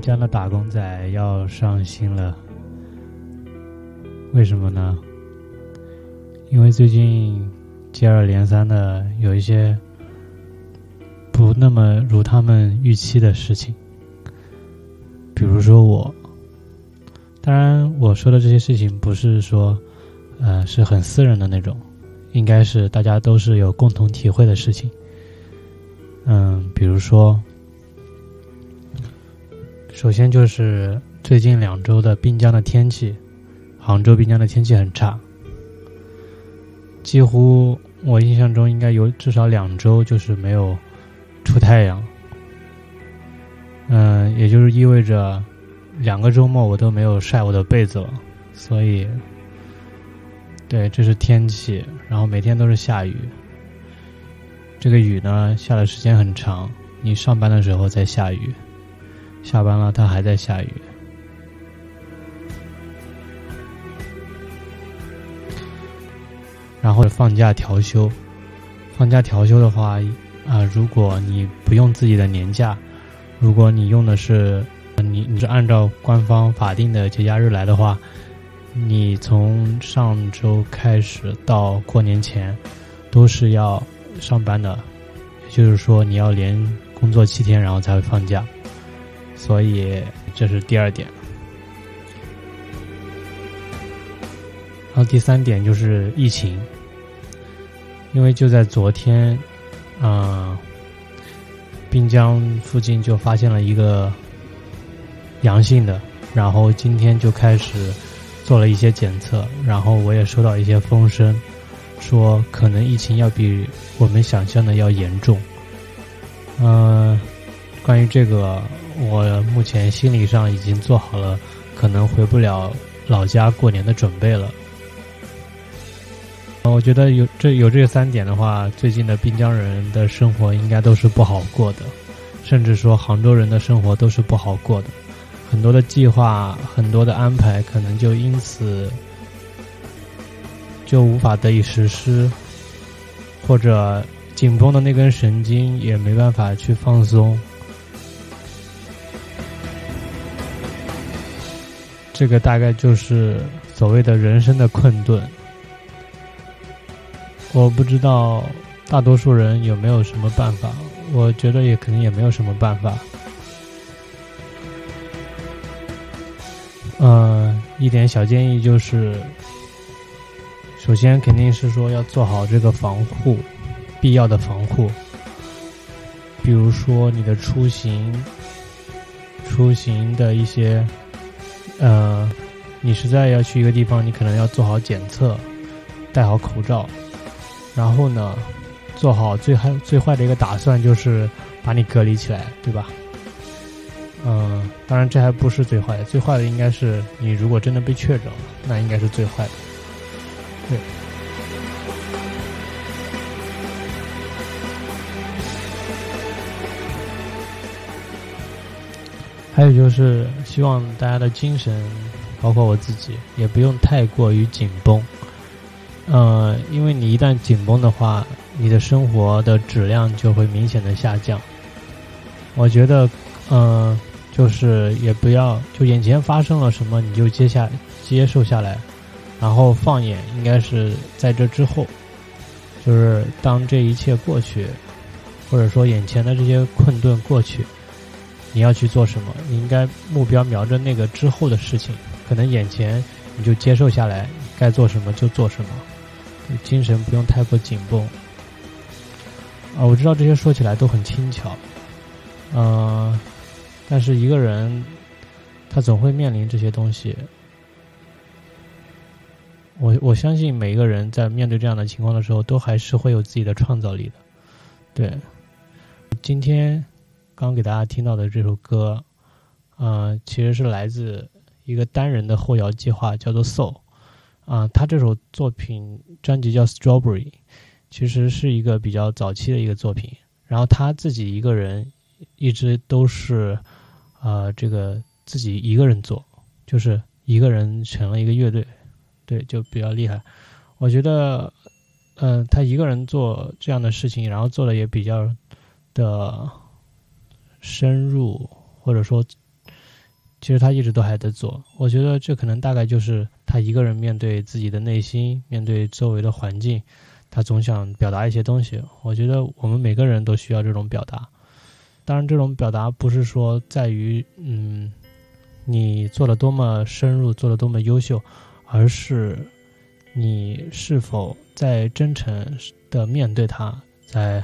这样的打工仔要上心了，为什么呢？因为最近接二连三的有一些不那么如他们预期的事情，比如说我。当然，我说的这些事情不是说，呃，是很私人的那种，应该是大家都是有共同体会的事情。嗯，比如说，首先就是最近两周的滨江的天气，杭州滨江的天气很差，几乎我印象中应该有至少两周就是没有出太阳。嗯，也就是意味着。两个周末我都没有晒我的被子了，所以，对，这是天气。然后每天都是下雨，这个雨呢下的时间很长。你上班的时候在下雨，下班了它还在下雨。然后放假调休，放假调休的话，啊，如果你不用自己的年假，如果你用的是。你你是按照官方法定的节假日来的话，你从上周开始到过年前，都是要上班的，也就是说你要连工作七天，然后才会放假，所以这是第二点。然后第三点就是疫情，因为就在昨天，啊，滨江附近就发现了一个。阳性的，然后今天就开始做了一些检测，然后我也收到一些风声，说可能疫情要比我们想象的要严重。嗯，关于这个，我目前心理上已经做好了可能回不了老家过年的准备了。我觉得有这有这三点的话，最近的滨江人的生活应该都是不好过的，甚至说杭州人的生活都是不好过的。很多的计划，很多的安排，可能就因此就无法得以实施，或者紧绷的那根神经也没办法去放松。这个大概就是所谓的人生的困顿。我不知道大多数人有没有什么办法，我觉得也可能也没有什么办法。呃，一点小建议就是，首先肯定是说要做好这个防护，必要的防护。比如说你的出行，出行的一些，呃，你实在要去一个地方，你可能要做好检测，戴好口罩，然后呢，做好最害最坏的一个打算，就是把你隔离起来，对吧？嗯，当然这还不是最坏的，最坏的应该是你如果真的被确诊了，那应该是最坏的。对。还有就是希望大家的精神，包括我自己，也不用太过于紧绷。呃，因为你一旦紧绷的话，你的生活的质量就会明显的下降。我觉得，嗯。就是也不要就眼前发生了什么你就接下接受下来，然后放眼应该是在这之后，就是当这一切过去，或者说眼前的这些困顿过去，你要去做什么？你应该目标瞄着那个之后的事情，可能眼前你就接受下来，该做什么就做什么，精神不用太过紧绷。啊，我知道这些说起来都很轻巧，嗯。但是一个人，他总会面临这些东西。我我相信每一个人在面对这样的情况的时候，都还是会有自己的创造力的。对，今天刚给大家听到的这首歌，呃，其实是来自一个单人的后摇计划，叫做 Soul。啊，他这首作品专辑叫 Strawberry，其实是一个比较早期的一个作品。然后他自己一个人一直都是。啊，这个自己一个人做，就是一个人成了一个乐队，对，就比较厉害。我觉得，嗯，他一个人做这样的事情，然后做的也比较的深入，或者说其实他一直都还在做。我觉得这可能大概就是他一个人面对自己的内心，面对周围的环境，他总想表达一些东西。我觉得我们每个人都需要这种表达。当然，这种表达不是说在于嗯，你做的多么深入，做的多么优秀，而是你是否在真诚的面对他，在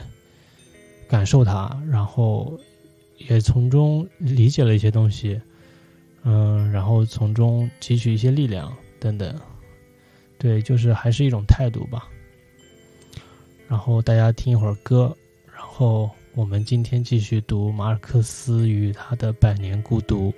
感受他，然后也从中理解了一些东西，嗯，然后从中汲取一些力量等等。对，就是还是一种态度吧。然后大家听一会儿歌，然后。我们今天继续读马尔克斯与他的《百年孤独》。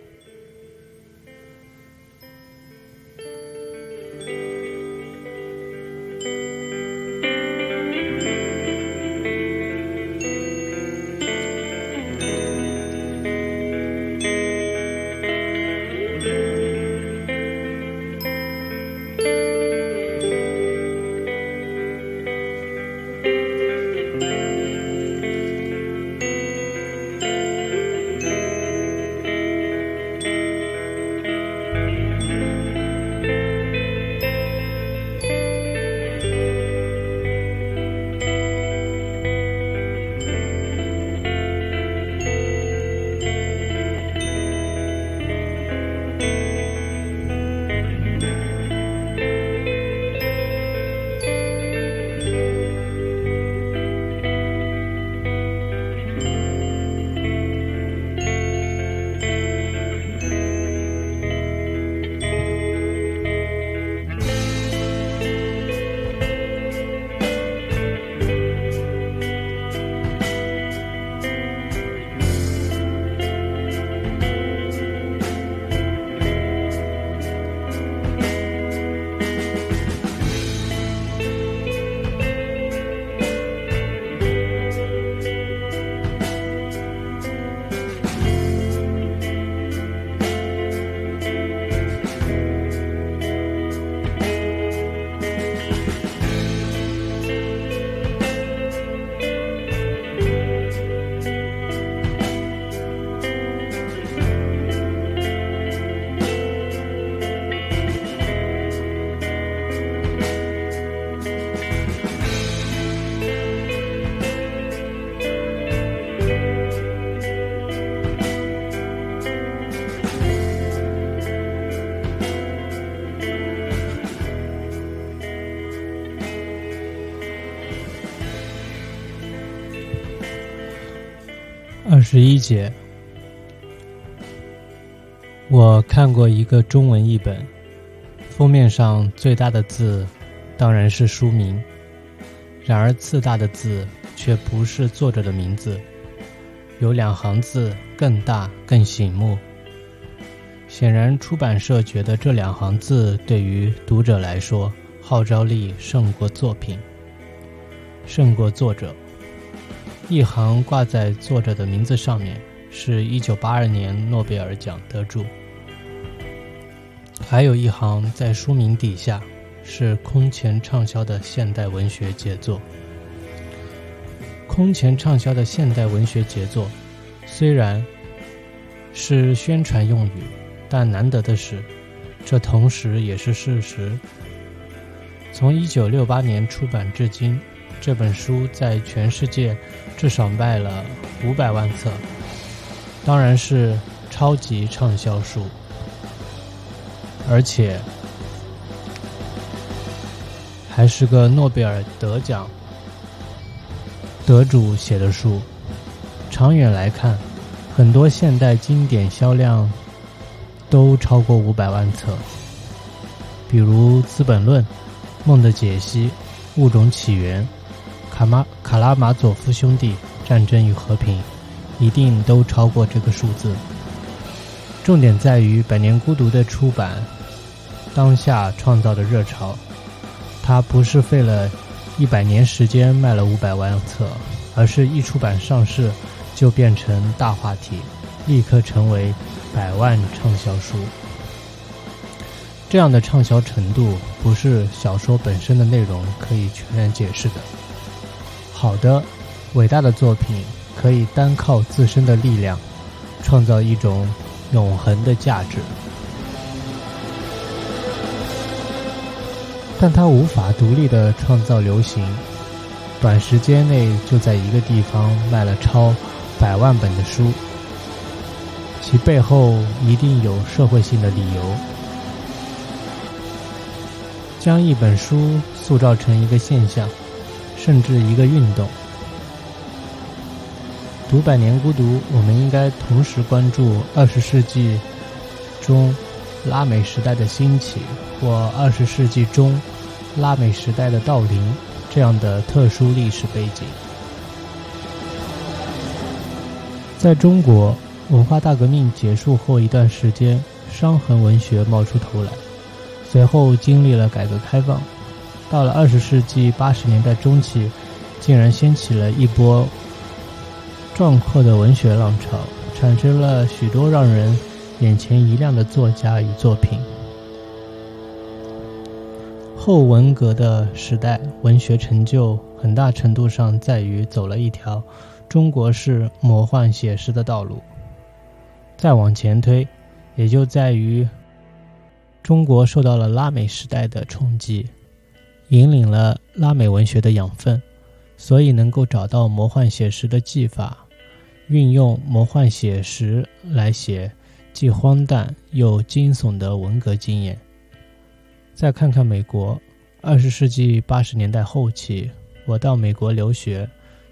十一节，我看过一个中文译本，封面上最大的字当然是书名，然而次大的字却不是作者的名字，有两行字更大更醒目。显然，出版社觉得这两行字对于读者来说号召力胜过作品，胜过作者。一行挂在作者的名字上面，是一九八二年诺贝尔奖得主；还有一行在书名底下，是空前畅销的现代文学杰作。空前畅销的现代文学杰作，虽然是宣传用语，但难得的是，这同时也是事实。从一九六八年出版至今。这本书在全世界至少卖了五百万册，当然是超级畅销书，而且还是个诺贝尔得奖得主写的书。长远来看，很多现代经典销量都超过五百万册，比如《资本论》《梦的解析》《物种起源》。卡马卡拉马佐夫兄弟《战争与和平》一定都超过这个数字。重点在于《百年孤独》的出版，当下创造的热潮。它不是费了一百年时间卖了五百万册，而是一出版上市就变成大话题，立刻成为百万畅销书。这样的畅销程度，不是小说本身的内容可以全然解释的。好的，伟大的作品可以单靠自身的力量，创造一种永恒的价值。但他无法独立的创造流行，短时间内就在一个地方卖了超百万本的书，其背后一定有社会性的理由。将一本书塑造成一个现象，甚至一个运动。读《百年孤独》，我们应该同时关注二十世纪中拉美时代的兴起，或二十世纪中拉美时代的到临这样的特殊历史背景。在中国，文化大革命结束后一段时间，伤痕文学冒出头来，随后经历了改革开放，到了二十世纪八十年代中期，竟然掀起了一波。壮阔的文学浪潮，产生了许多让人眼前一亮的作家与作品。后文革的时代，文学成就很大程度上在于走了一条中国式魔幻写实的道路。再往前推，也就在于中国受到了拉美时代的冲击，引领了拉美文学的养分，所以能够找到魔幻写实的技法。运用魔幻写实来写既荒诞又惊悚的文革经验。再看看美国，二十世纪八十年代后期，我到美国留学，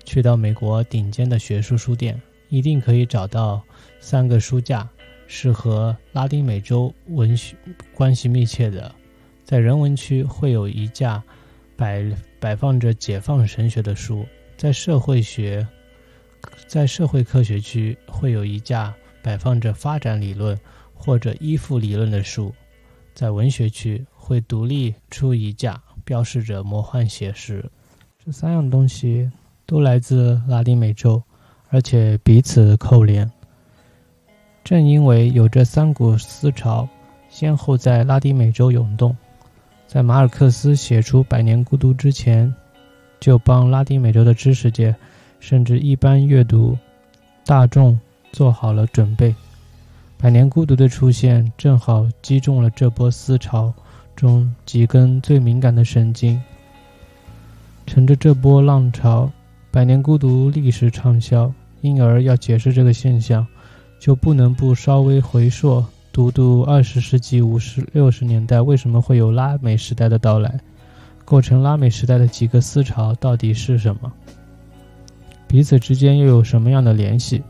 去到美国顶尖的学术书店，一定可以找到三个书架是和拉丁美洲文学关系密切的。在人文区会有一架摆摆放着解放神学的书，在社会学。在社会科学区会有一架摆放着发展理论或者依附理论的书，在文学区会独立出一架标示着魔幻写实。这三样东西都来自拉丁美洲，而且彼此扣连。正因为有这三股思潮先后在拉丁美洲涌动，在马尔克斯写出《百年孤独》之前，就帮拉丁美洲的知识界。甚至一般阅读大众做好了准备，《百年孤独》的出现正好击中了这波思潮中几根最敏感的神经。乘着这波浪潮，《百年孤独》历史畅销，因而要解释这个现象，就不能不稍微回溯读读二十世纪五十六十年代为什么会有拉美时代的到来，构成拉美时代的几个思潮到底是什么。彼此之间又有什么样的联系？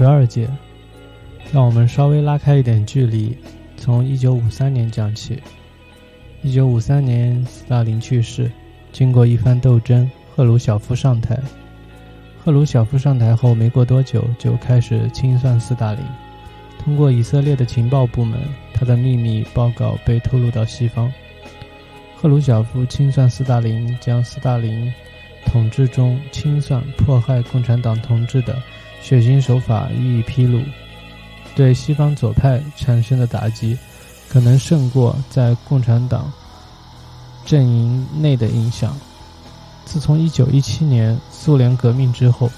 十二届，让我们稍微拉开一点距离，从一九五三年讲起。一九五三年，斯大林去世，经过一番斗争，赫鲁晓夫上台。赫鲁晓夫上台后没过多久，就开始清算斯大林。通过以色列的情报部门，他的秘密报告被透露到西方。赫鲁晓夫清算斯大林，将斯大林统治中清算迫害共产党同志的。血腥手法予以披露，对西方左派产生的打击，可能胜过在共产党阵营内的影响。自从1917年苏联革命之后，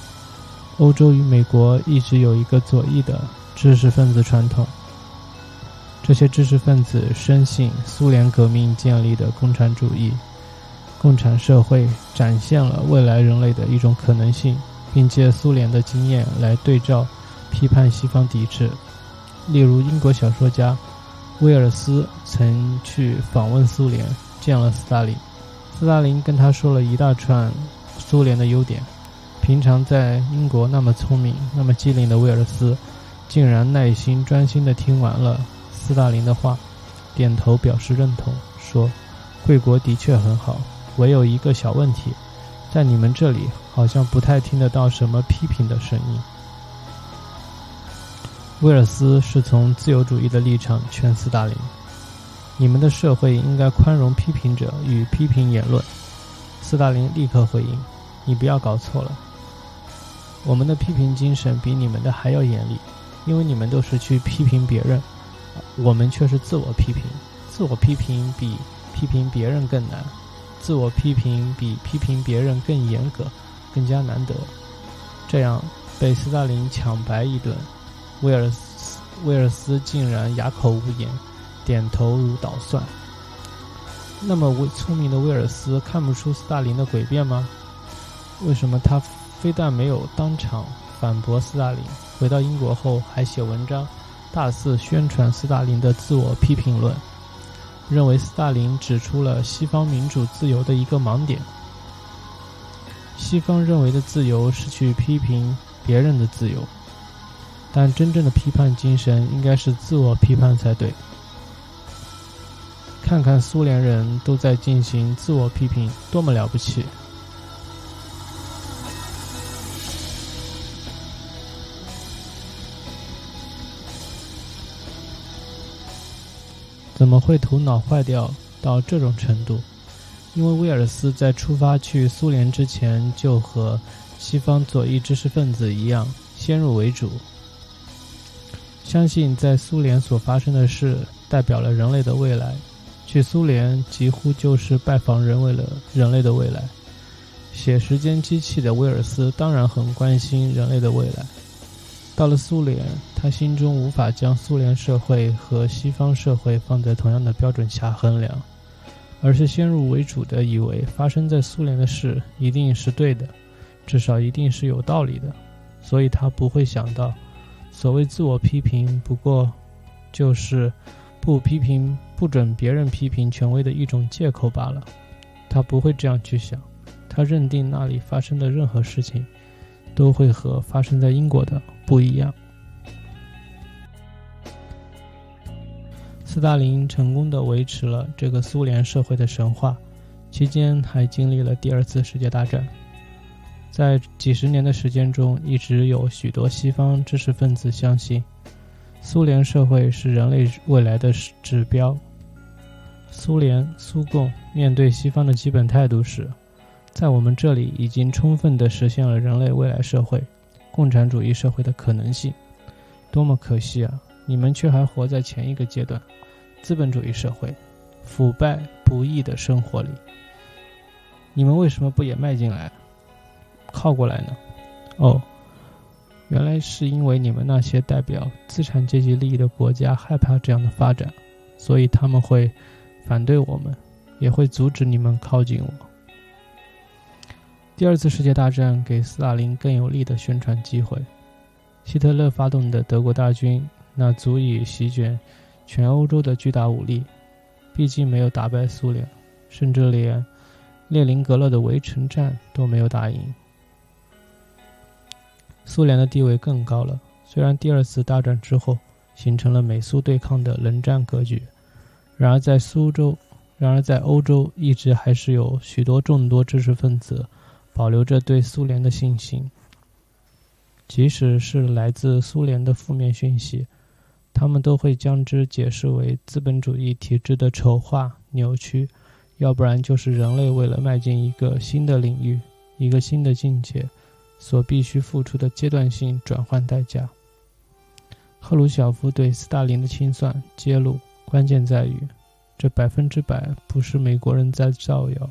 欧洲与美国一直有一个左翼的知识分子传统。这些知识分子深信苏联革命建立的共产主义、共产社会展现了未来人类的一种可能性，并借苏联的经验来对照、批判西方抵制。例如，英国小说家威尔斯曾去访问苏联，见了斯大林。斯大林跟他说了一大串苏联的优点。平常在英国那么聪明、那么机灵的威尔斯，竟然耐心专心地听完了。斯大林的话，点头表示认同，说：“贵国的确很好，唯有一个小问题，在你们这里好像不太听得到什么批评的声音。”威尔斯是从自由主义的立场劝斯大林：“你们的社会应该宽容批评者与批评言论。”斯大林立刻回应：“你不要搞错了，我们的批评精神比你们的还要严厉，因为你们都是去批评别人。”我们却是自我批评，自我批评比批评别人更难，自我批评比批评别人更严格，更加难得。这样被斯大林抢白一顿，威尔斯威尔斯竟然哑口无言，点头如捣蒜。那么，威聪明的威尔斯看不出斯大林的诡辩吗？为什么他非但没有当场反驳斯大林，回到英国后还写文章？大肆宣传斯大林的自我批评论，认为斯大林指出了西方民主自由的一个盲点。西方认为的自由是去批评别人的自由，但真正的批判精神应该是自我批判才对。看看苏联人都在进行自我批评，多么了不起！怎么会头脑坏掉到这种程度？因为威尔斯在出发去苏联之前，就和西方左翼知识分子一样，先入为主，相信在苏联所发生的事代表了人类的未来。去苏联几乎就是拜访人为了人类的未来。写《时间机器》的威尔斯当然很关心人类的未来。到了苏联，他心中无法将苏联社会和西方社会放在同样的标准下衡量，而是先入为主的以为发生在苏联的事一定是对的，至少一定是有道理的，所以他不会想到，所谓自我批评不过就是不批评、不准别人批评权威的一种借口罢了。他不会这样去想，他认定那里发生的任何事情。都会和发生在英国的不一样。斯大林成功的维持了这个苏联社会的神话，期间还经历了第二次世界大战。在几十年的时间中，一直有许多西方知识分子相信，苏联社会是人类未来的指标。苏联、苏共面对西方的基本态度是。在我们这里已经充分地实现了人类未来社会、共产主义社会的可能性，多么可惜啊！你们却还活在前一个阶段，资本主义社会，腐败不义的生活里。你们为什么不也迈进来，靠过来呢？哦，原来是因为你们那些代表资产阶级利益的国家害怕这样的发展，所以他们会反对我们，也会阻止你们靠近我。第二次世界大战给斯大林更有利的宣传机会。希特勒发动的德国大军，那足以席卷全欧洲的巨大武力，毕竟没有打败苏联，甚至连列宁格勒的围城战都没有打赢。苏联的地位更高了。虽然第二次大战之后形成了美苏对抗的冷战格局，然而在苏州，然而在欧洲一直还是有许多众多知识分子。保留着对苏联的信心，即使是来自苏联的负面讯息，他们都会将之解释为资本主义体制的丑化、扭曲，要不然就是人类为了迈进一个新的领域、一个新的境界，所必须付出的阶段性转换代价。赫鲁晓夫对斯大林的清算揭露，关键在于，这百分之百不是美国人在造谣。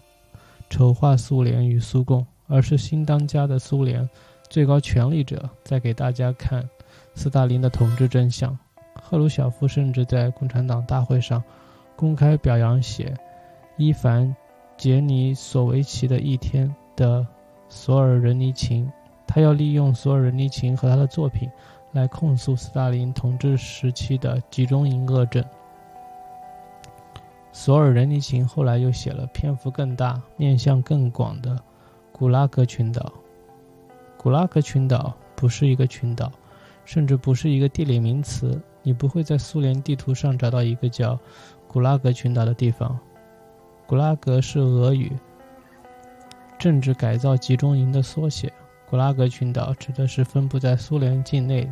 丑化苏联与苏共，而是新当家的苏联最高权力者在给大家看斯大林的统治真相赫鲁晓夫甚至在共产党大会上公开表扬写伊凡·杰尼索维奇的一天的索尔仁尼琴，他要利用索尔仁尼琴和他的作品来控诉斯大林统治时期的集中营恶政。索尔仁尼琴后来又写了篇幅更大、面向更广的《古拉格群岛》。古拉格群岛不是一个群岛，甚至不是一个地理名词。你不会在苏联地图上找到一个叫古拉格群岛的地方。古拉格是俄语“政治改造集中营”的缩写。古拉格群岛指的是分布在苏联境内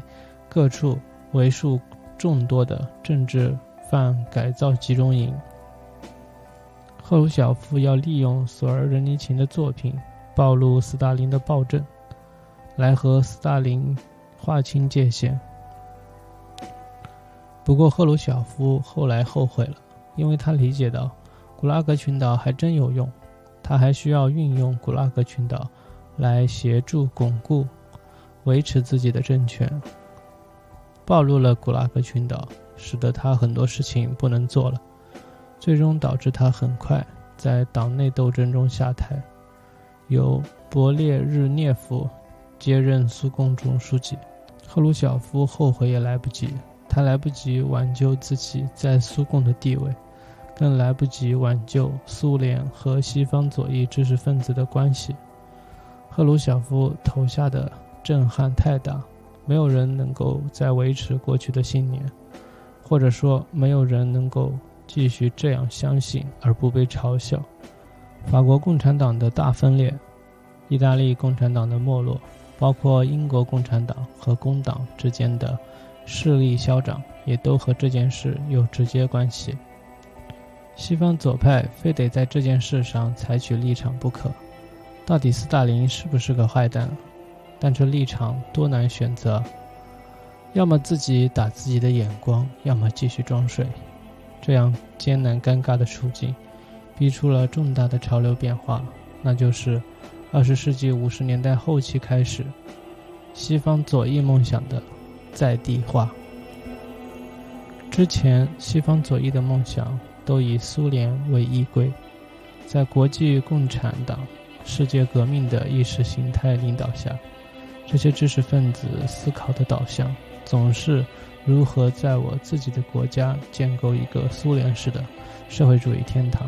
各处为数众多的政治犯改造集中营。赫鲁晓夫要利用索尔仁尼琴的作品暴露斯大林的暴政。来和斯大林划清界限。不过赫鲁晓夫后来后悔了，因为他理解到古拉格群岛还真有用，他还需要运用古拉格群岛来协助巩固、维持自己的政权。暴露了古拉格群岛，使得他很多事情不能做了，最终导致他很快在党内斗争中下台，由勃列日涅夫。接任苏共总书记，赫鲁晓夫后悔也来不及。他来不及挽救自己在苏共的地位，更来不及挽救苏联和西方左翼知识分子的关系。赫鲁晓夫投下的震撼太大，没有人能够再维持过去的信念，或者说，没有人能够继续这样相信而不被嘲笑。法国共产党的大分裂，意大利共产党的没落。包括英国共产党和工党之间的势力消长，也都和这件事有直接关系。西方左派非得在这件事上采取立场不可。到底斯大林是不是个坏蛋？但这立场多难选择。要么自己打自己的眼光，要么继续装睡。这样艰难尴尬的处境，逼出了重大的潮流变化，那就是。二十世纪五十年代后期开始，西方左翼梦想的在地化。之前，西方左翼的梦想都以苏联为依归，在国际共产党、世界革命的意识形态领导下，这些知识分子思考的导向总是如何在我自己的国家建构一个苏联式的社会主义天堂，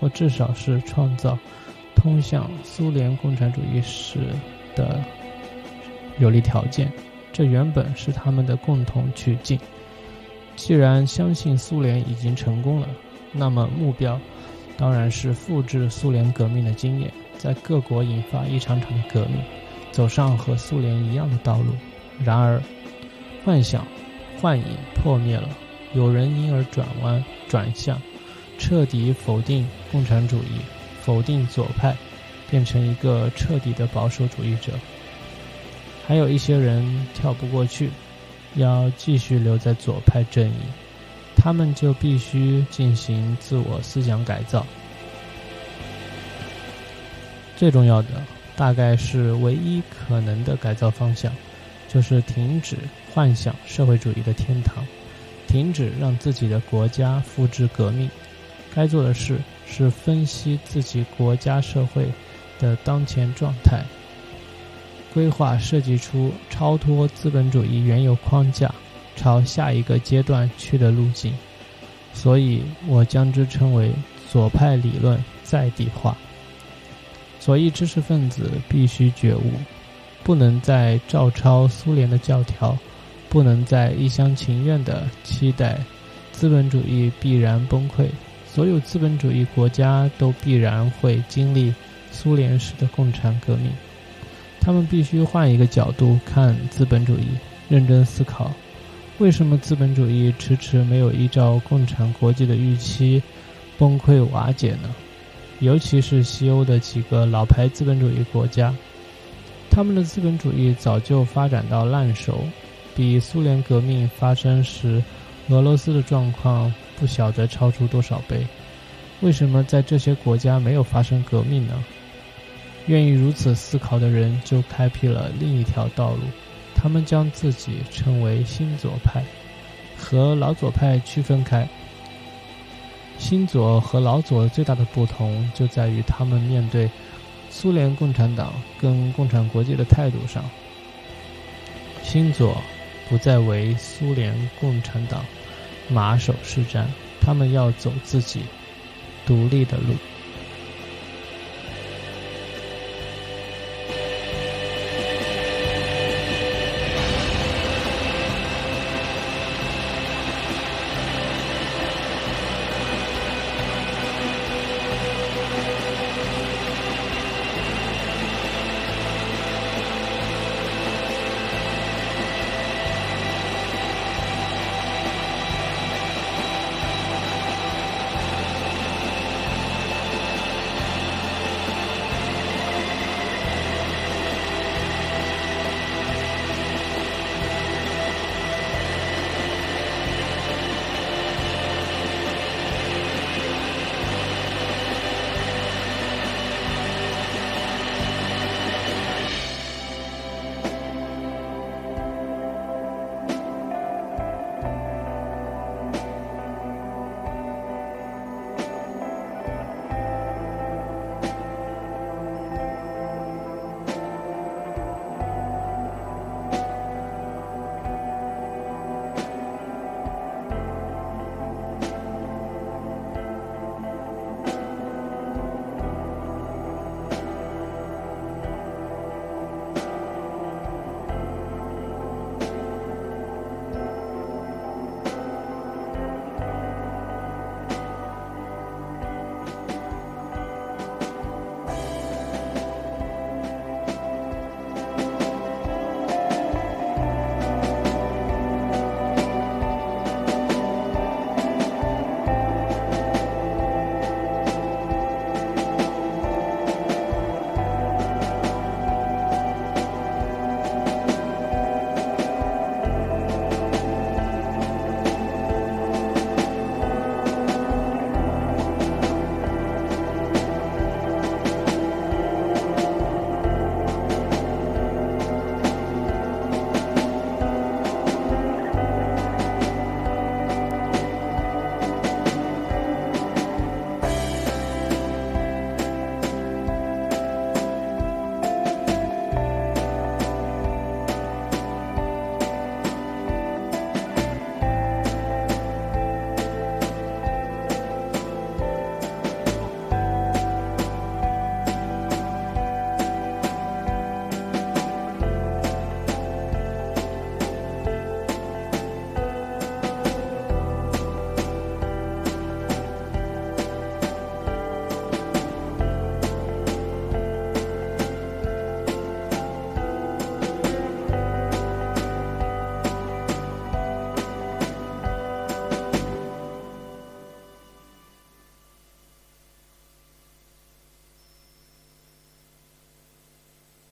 或至少是创造。通向苏联共产主义式的有利条件，这原本是他们的共同取径。既然相信苏联已经成功了，那么目标当然是复制苏联革命的经验，在各国引发一场场的革命，走上和苏联一样的道路。然而，幻想、幻影破灭了，有人因而转弯、转向，彻底否定共产主义。否定左派，变成一个彻底的保守主义者。还有一些人跳不过去，要继续留在左派阵营，他们就必须进行自我思想改造。最重要的，大概是唯一可能的改造方向，就是停止幻想社会主义的天堂，停止让自己的国家复制革命。该做的事。是分析自己国家社会的当前状态，规划设计出超脱资本主义原有框架、朝下一个阶段去的路径。所以我将之称为左派理论在地化。左翼知识分子必须觉悟，不能再照抄苏联的教条，不能再一厢情愿地期待资本主义必然崩溃。所有资本主义国家都必然会经历苏联式的共产革命，他们必须换一个角度看资本主义，认真思考，为什么资本主义迟迟没有依照共产国际的预期崩溃瓦解呢？尤其是西欧的几个老牌资本主义国家，他们的资本主义早就发展到烂熟，比苏联革命发生时俄罗斯的状况。不晓得超出多少倍？为什么在这些国家没有发生革命呢？愿意如此思考的人就开辟了另一条道路，他们将自己称为新左派。和老左派区分开。新左和老左最大的不同就在于他们面对苏联共产党跟共产国际的态度上。新左不再为苏联共产党马首是瞻，他们要走自己独立的路。